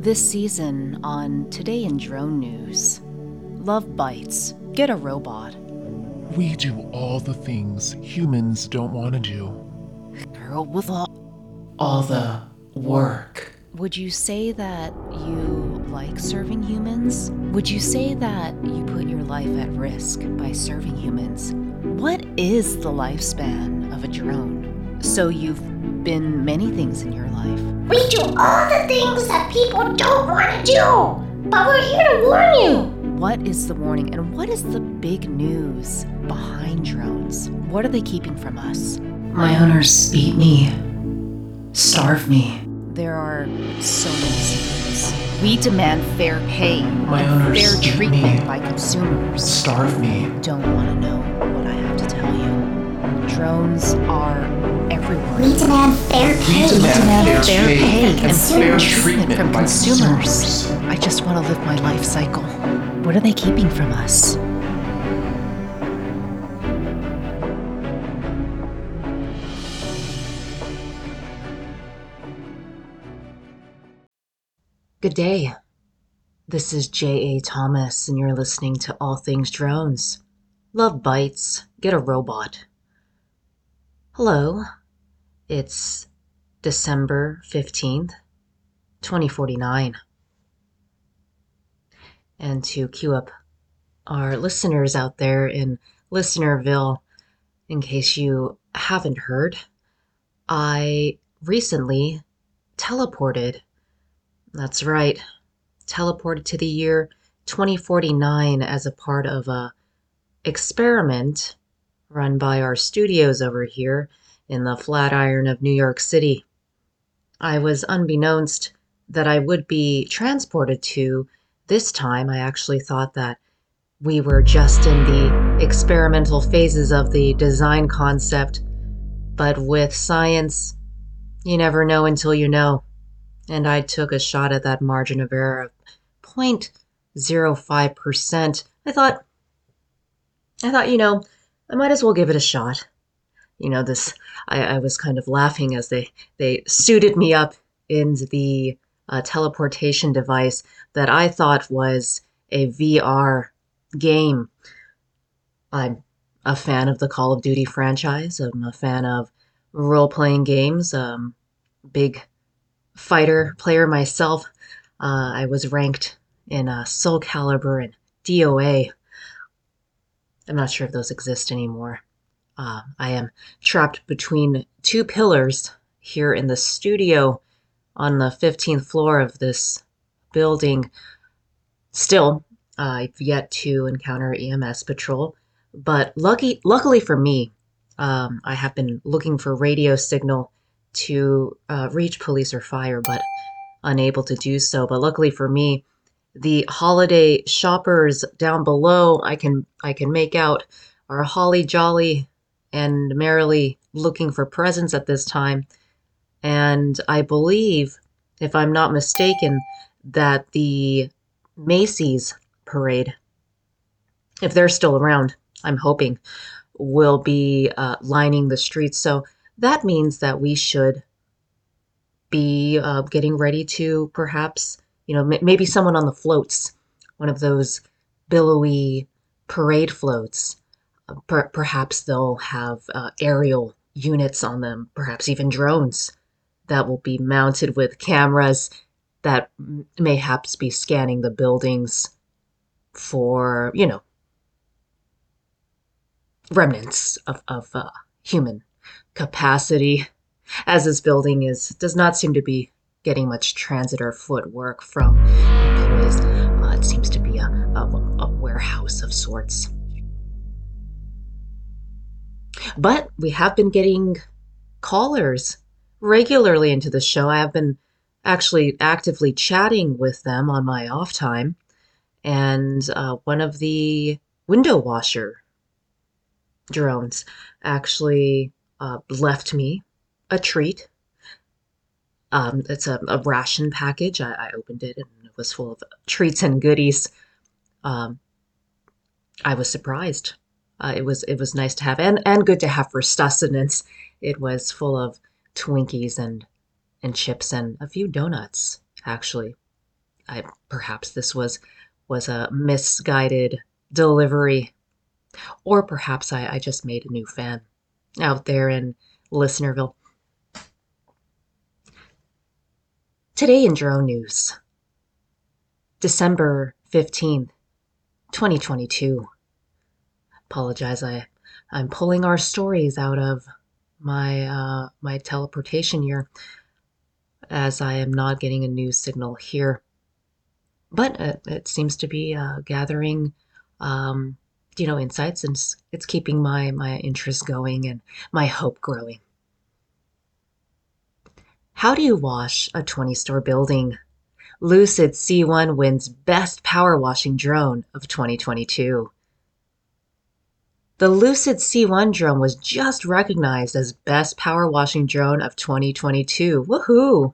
This season on Today in Drone News Love Bites, Get a Robot. We do all the things humans don't want to do. Girl with all. All the work. Would you say that you like serving humans? Would you say that you put your life at risk by serving humans? What is the lifespan of a drone? So you've been many things in your life. We do all the things that people don't want to do, but we're here to warn you. What is the warning and what is the big news behind drones? What are they keeping from us? My owners beat me, starve me. There are so many secrets. We demand fair pay, My and owners fair treatment me. by consumers. Starve me. Don't want to know what I have to tell you. Drones are everywhere. We demand fair We pay. We demand fair fair pay pay and fair treatment from by consumers. consumers. I just want to live my life cycle. What are they keeping from us? Good day. This is J.A. Thomas, and you're listening to All Things Drones. Love bites, get a robot. Hello, it's December 15th, 2049. And to queue up our listeners out there in Listenerville, in case you haven't heard, I recently teleported. That's right, teleported to the year 2049 as a part of a experiment run by our studios over here in the Flatiron of New York City. I was unbeknownst that I would be transported to this time. I actually thought that we were just in the experimental phases of the design concept, but with science, you never know until you know. And I took a shot at that margin of error of 0.05%. I thought, I thought, you know, I might as well give it a shot. You know, this, I, I was kind of laughing as they, they suited me up in the uh, teleportation device that I thought was a VR game. I'm a fan of the Call of Duty franchise. I'm a fan of role playing games. Um, big fighter player myself. Uh, I was ranked in uh, Soul Calibur and DOA. I'm not sure if those exist anymore. Uh, I am trapped between two pillars here in the studio on the 15th floor of this building. Still, I've yet to encounter EMS patrol, but lucky, luckily for me, um, I have been looking for radio signal to uh, reach police or fire, but unable to do so. But luckily for me, the holiday shoppers down below, I can I can make out are holly jolly and merrily looking for presents at this time. And I believe, if I'm not mistaken, that the Macy's parade, if they're still around, I'm hoping, will be uh, lining the streets. So that means that we should be uh, getting ready to perhaps, you know, m- maybe someone on the floats, one of those billowy parade floats. Per- perhaps they'll have uh, aerial units on them, perhaps even drones that will be mounted with cameras that mayhaps be scanning the buildings for, you know, remnants of, of uh, human capacity, as this building is does not seem to be getting much transit or footwork from employees. Uh, it seems to be a, a, a warehouse of sorts. But we have been getting callers regularly into the show. I have been actually actively chatting with them on my off time. And uh, one of the window washer drones actually uh, left me a treat. Um, it's a, a ration package. I, I opened it and it was full of treats and goodies. Um, I was surprised. Uh, it was it was nice to have and and good to have for sustenance. It was full of Twinkies and and chips and a few donuts actually. I perhaps this was was a misguided delivery, or perhaps I, I just made a new fan out there in Listenerville. Today in Drone News, December 15th, 2022. Apologize, I, I'm pulling our stories out of my uh, my teleportation here as I am not getting a new signal here. But it, it seems to be uh, gathering, um, you know, insights, and it's, it's keeping my my interest going and my hope growing. How do you wash a 20 store building? Lucid C1 wins Best Power Washing Drone of 2022. The Lucid C1 drone was just recognized as Best Power Washing Drone of 2022. Woohoo!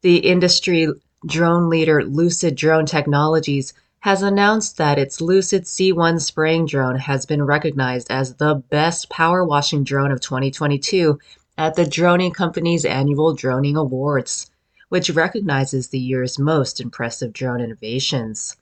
The industry drone leader Lucid Drone Technologies has announced that its Lucid C1 spraying drone has been recognized as the best power washing drone of 2022 at the Droning Company's annual Droning Awards, which recognizes the year's most impressive drone innovations.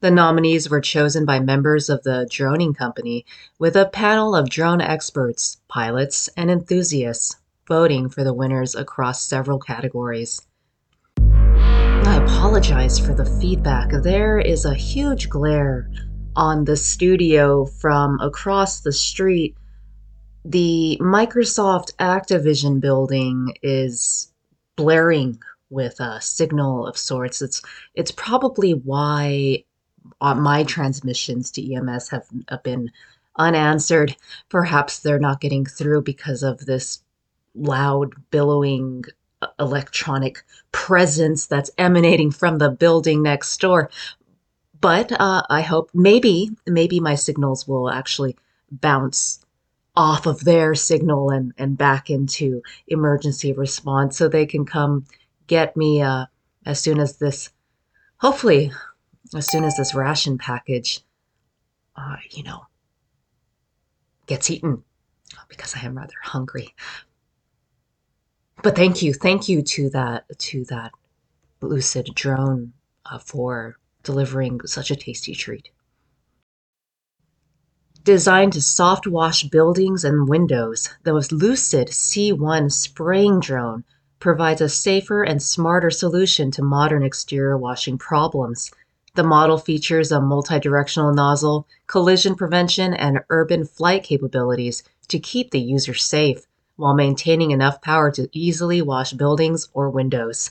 The nominees were chosen by members of the Droning Company, with a panel of drone experts, pilots, and enthusiasts voting for the winners across several categories. I apologize for the feedback. There is a huge glare on the studio from across the street the Microsoft Activision building is blaring with a signal of sorts. It's it's probably why my transmissions to EMS have been unanswered. Perhaps they're not getting through because of this loud billowing uh, electronic presence that's emanating from the building next door. But uh, I hope maybe maybe my signals will actually bounce off of their signal and, and back into emergency response so they can come get me uh, as soon as this, hopefully, as soon as this ration package, uh, you know, gets eaten because I am rather hungry. But thank you, thank you to that to that lucid drone uh, for delivering such a tasty treat. Designed to soft wash buildings and windows, the Lucid C1 spraying drone provides a safer and smarter solution to modern exterior washing problems. The model features a multi-directional nozzle, collision prevention, and urban flight capabilities to keep the user safe while maintaining enough power to easily wash buildings or windows.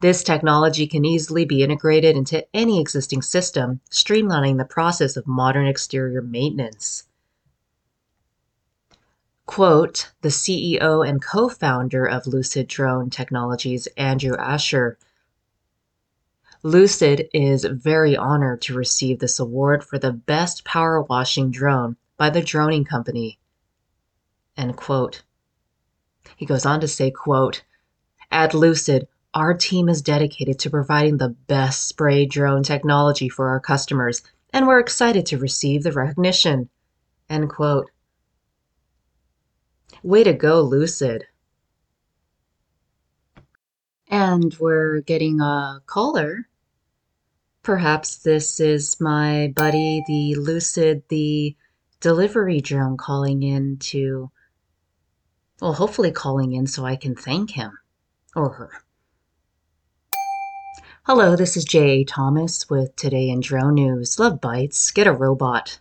This technology can easily be integrated into any existing system, streamlining the process of modern exterior maintenance. Quote, the CEO and co founder of Lucid Drone Technologies, Andrew Asher. Lucid is very honored to receive this award for the best power washing drone by the Droning Company. End quote. He goes on to say, quote, At Lucid, our team is dedicated to providing the best spray drone technology for our customers, and we're excited to receive the recognition. End quote. Way to go, Lucid. And we're getting a caller. Perhaps this is my buddy, the Lucid, the delivery drone, calling in to, well, hopefully calling in so I can thank him or her. Hello, this is J.A. Thomas with Today in Drone News. Love bites, get a robot.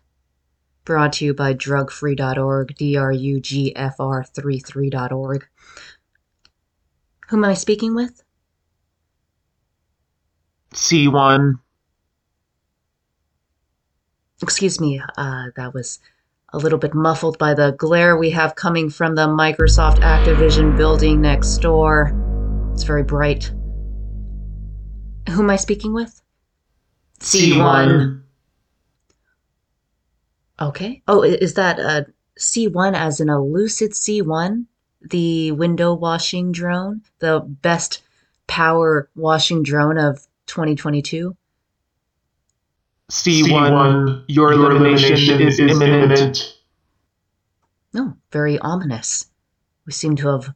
Brought to you by drugfree.org, D-R-U-G-F-R-33.org. Who am I speaking with? C1. Excuse me, uh, that was a little bit muffled by the glare we have coming from the Microsoft Activision building next door. It's very bright. Who am I speaking with? C1. Okay. Oh, is that a C1 as in a Lucid C1? The window washing drone? The best power washing drone of 2022? C1, your elimination is imminent. No, very ominous. We seem to have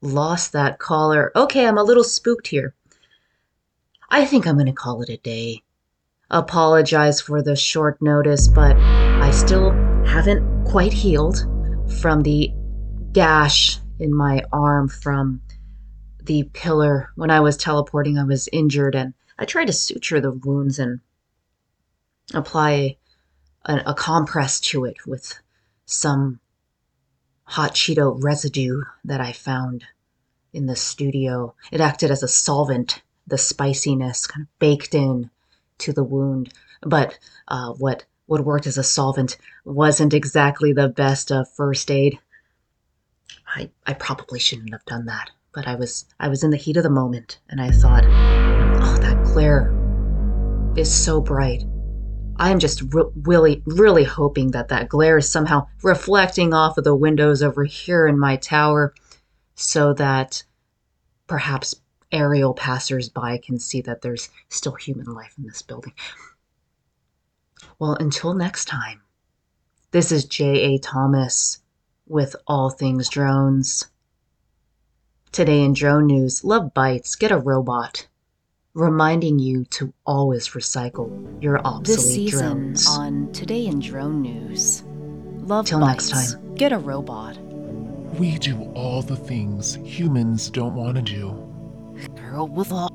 lost that caller. Okay, I'm a little spooked here. I think I'm going to call it a day. Apologize for the short notice, but I still haven't quite healed from the gash in my arm from the pillar. When I was teleporting, I was injured, and I tried to suture the wounds and apply a, a compress to it with some hot Cheeto residue that I found in the studio. It acted as a solvent, the spiciness kind of baked in to the wound. But uh, what what worked as a solvent wasn't exactly the best of first aid. I I probably shouldn't have done that, but I was I was in the heat of the moment, and I thought, oh, that glare is so bright. I am just re- really, really hoping that that glare is somehow reflecting off of the windows over here in my tower so that perhaps aerial passersby can see that there's still human life in this building. Well, until next time, this is J.A. Thomas with All Things Drones. Today in drone news, love bites, get a robot reminding you to always recycle your obsolete This season drones. on Today in Drone News. Love Till next time. Get a robot. We do all the things humans don't want to do. Girl with all.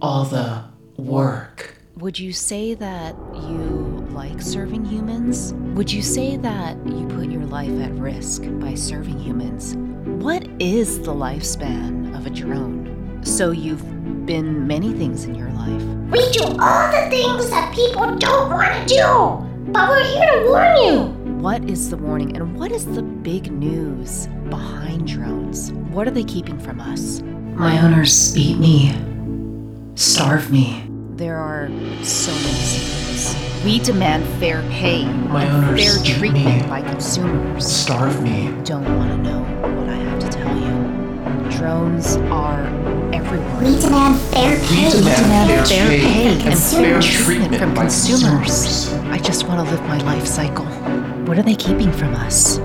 all the work. Would you say that you like serving humans? Would you say that you put your life at risk by serving humans? What is the lifespan of a drone? So you've been many things in your life. We do all the things that people don't want to do, but we're here to warn you. What is the warning and what is the big news behind drones? What are they keeping from us? My owners beat me, starve me. There are so many secrets. We demand fair pay, My and owners fair treatment me. by consumers. Starve me. Don't want to know what I have to tell you. Drones are everywhere. We demand fair pay. demand fair pay and fair treatment from consumers. consumers. I just want to live my life cycle. What are they keeping from us?